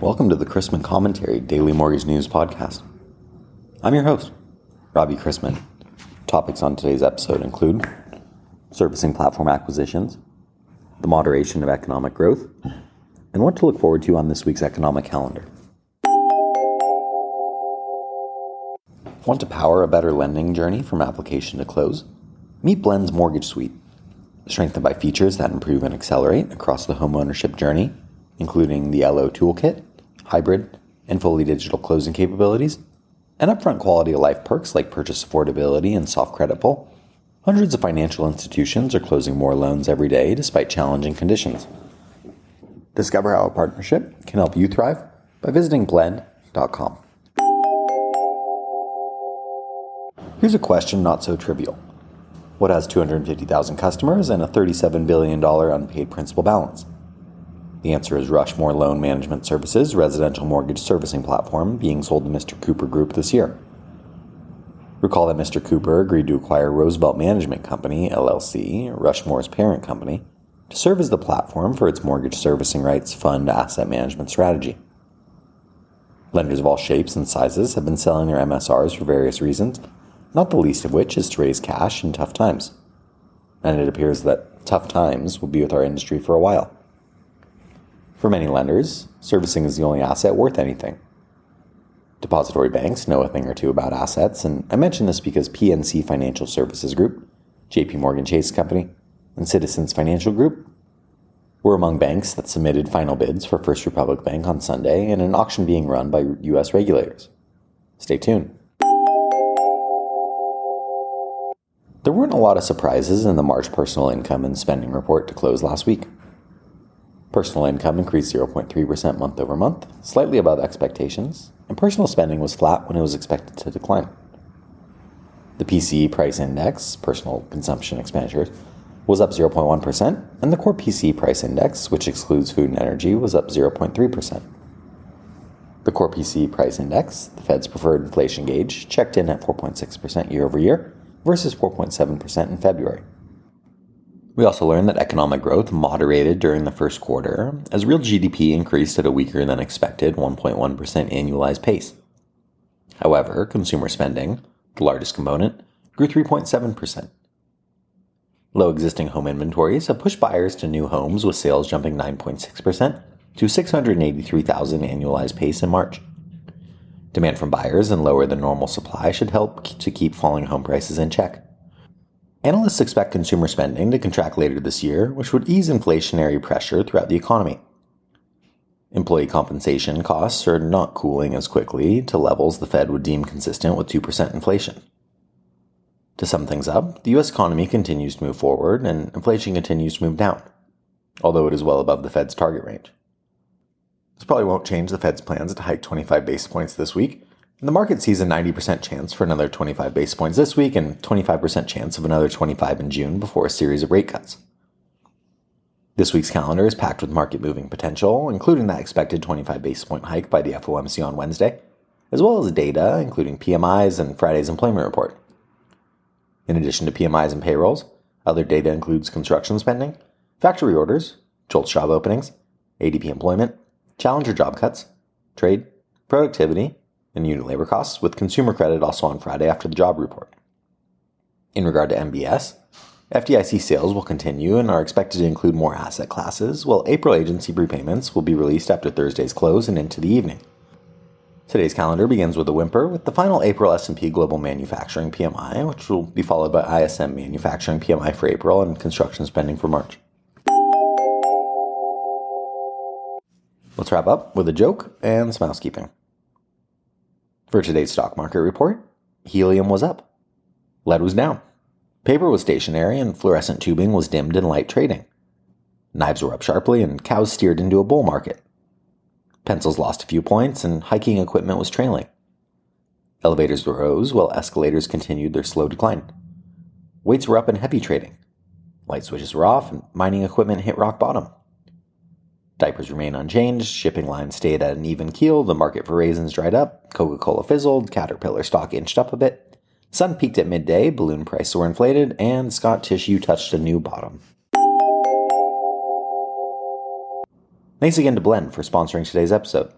Welcome to the Chrisman Commentary Daily Mortgage News Podcast. I'm your host, Robbie Chrisman. Topics on today's episode include servicing platform acquisitions, the moderation of economic growth, and what to look forward to on this week's economic calendar. Want to power a better lending journey from application to close? Meet Blend's Mortgage Suite, strengthened by features that improve and accelerate across the homeownership journey, including the LO Toolkit, hybrid, and fully digital closing capabilities, and upfront quality of life perks like purchase affordability and soft credit pull. Hundreds of financial institutions are closing more loans every day despite challenging conditions. Discover how a partnership can help you thrive by visiting blend.com. Here's a question not so trivial. What has 250,000 customers and a $37 billion unpaid principal balance? The answer is Rushmore Loan Management Services residential mortgage servicing platform being sold to Mr. Cooper Group this year. Recall that Mr. Cooper agreed to acquire Roosevelt Management Company, LLC, Rushmore's parent company, to serve as the platform for its mortgage servicing rights fund asset management strategy. Lenders of all shapes and sizes have been selling their MSRs for various reasons, not the least of which is to raise cash in tough times. And it appears that tough times will be with our industry for a while. For many lenders, servicing is the only asset worth anything. Depository banks know a thing or two about assets, and I mention this because PNC Financial Services Group, JP Morgan Chase Company, and Citizens Financial Group were among banks that submitted final bids for First Republic Bank on Sunday in an auction being run by U.S. regulators. Stay tuned. There weren't a lot of surprises in the March personal income and spending report to close last week. Personal income increased 0.3% month over month, slightly above expectations, and personal spending was flat when it was expected to decline. The PCE price index, personal consumption expenditures, was up 0.1%, and the core PCE price index, which excludes food and energy, was up 0.3%. The core PCE price index, the Fed's preferred inflation gauge, checked in at 4.6% year over year versus 4.7% in February. We also learned that economic growth moderated during the first quarter as real GDP increased at a weaker than expected 1.1% annualized pace. However, consumer spending, the largest component, grew 3.7%. Low existing home inventories have pushed buyers to new homes with sales jumping 9.6% to 683,000 annualized pace in March. Demand from buyers and lower than normal supply should help to keep falling home prices in check. Analysts expect consumer spending to contract later this year, which would ease inflationary pressure throughout the economy. Employee compensation costs are not cooling as quickly to levels the Fed would deem consistent with 2% inflation. To sum things up, the US economy continues to move forward and inflation continues to move down, although it is well above the Fed's target range. This probably won't change the Fed's plans to hike 25 basis points this week, the market sees a 90% chance for another 25 basis points this week and 25% chance of another 25 in June before a series of rate cuts. This week's calendar is packed with market moving potential, including that expected 25 basis point hike by the FOMC on Wednesday, as well as data, including PMIs and Friday's employment report. In addition to PMIs and payrolls, other data includes construction spending, factory orders, JOLTS job openings, ADP employment, challenger job cuts, trade, productivity, unit labor costs, with consumer credit also on Friday after the job report. In regard to MBS, FDIC sales will continue and are expected to include more asset classes, while April agency prepayments will be released after Thursday's close and into the evening. Today's calendar begins with a whimper with the final April S&P Global Manufacturing PMI, which will be followed by ISM Manufacturing PMI for April and construction spending for March. Let's wrap up with a joke and some housekeeping. For today's stock market report, helium was up, lead was down, paper was stationary, and fluorescent tubing was dimmed in light trading. Knives were up sharply, and cows steered into a bull market. Pencils lost a few points, and hiking equipment was trailing. Elevators rose while escalators continued their slow decline. Weights were up in heavy trading. Light switches were off, and mining equipment hit rock bottom. Diapers remain unchanged, shipping lines stayed at an even keel, the market for raisins dried up, Coca Cola fizzled, Caterpillar stock inched up a bit. Sun peaked at midday, balloon prices were inflated, and Scott tissue touched a new bottom. Thanks again to Blend for sponsoring today's episode.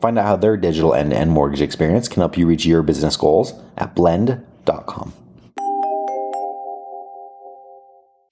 Find out how their digital end to end mortgage experience can help you reach your business goals at blend.com.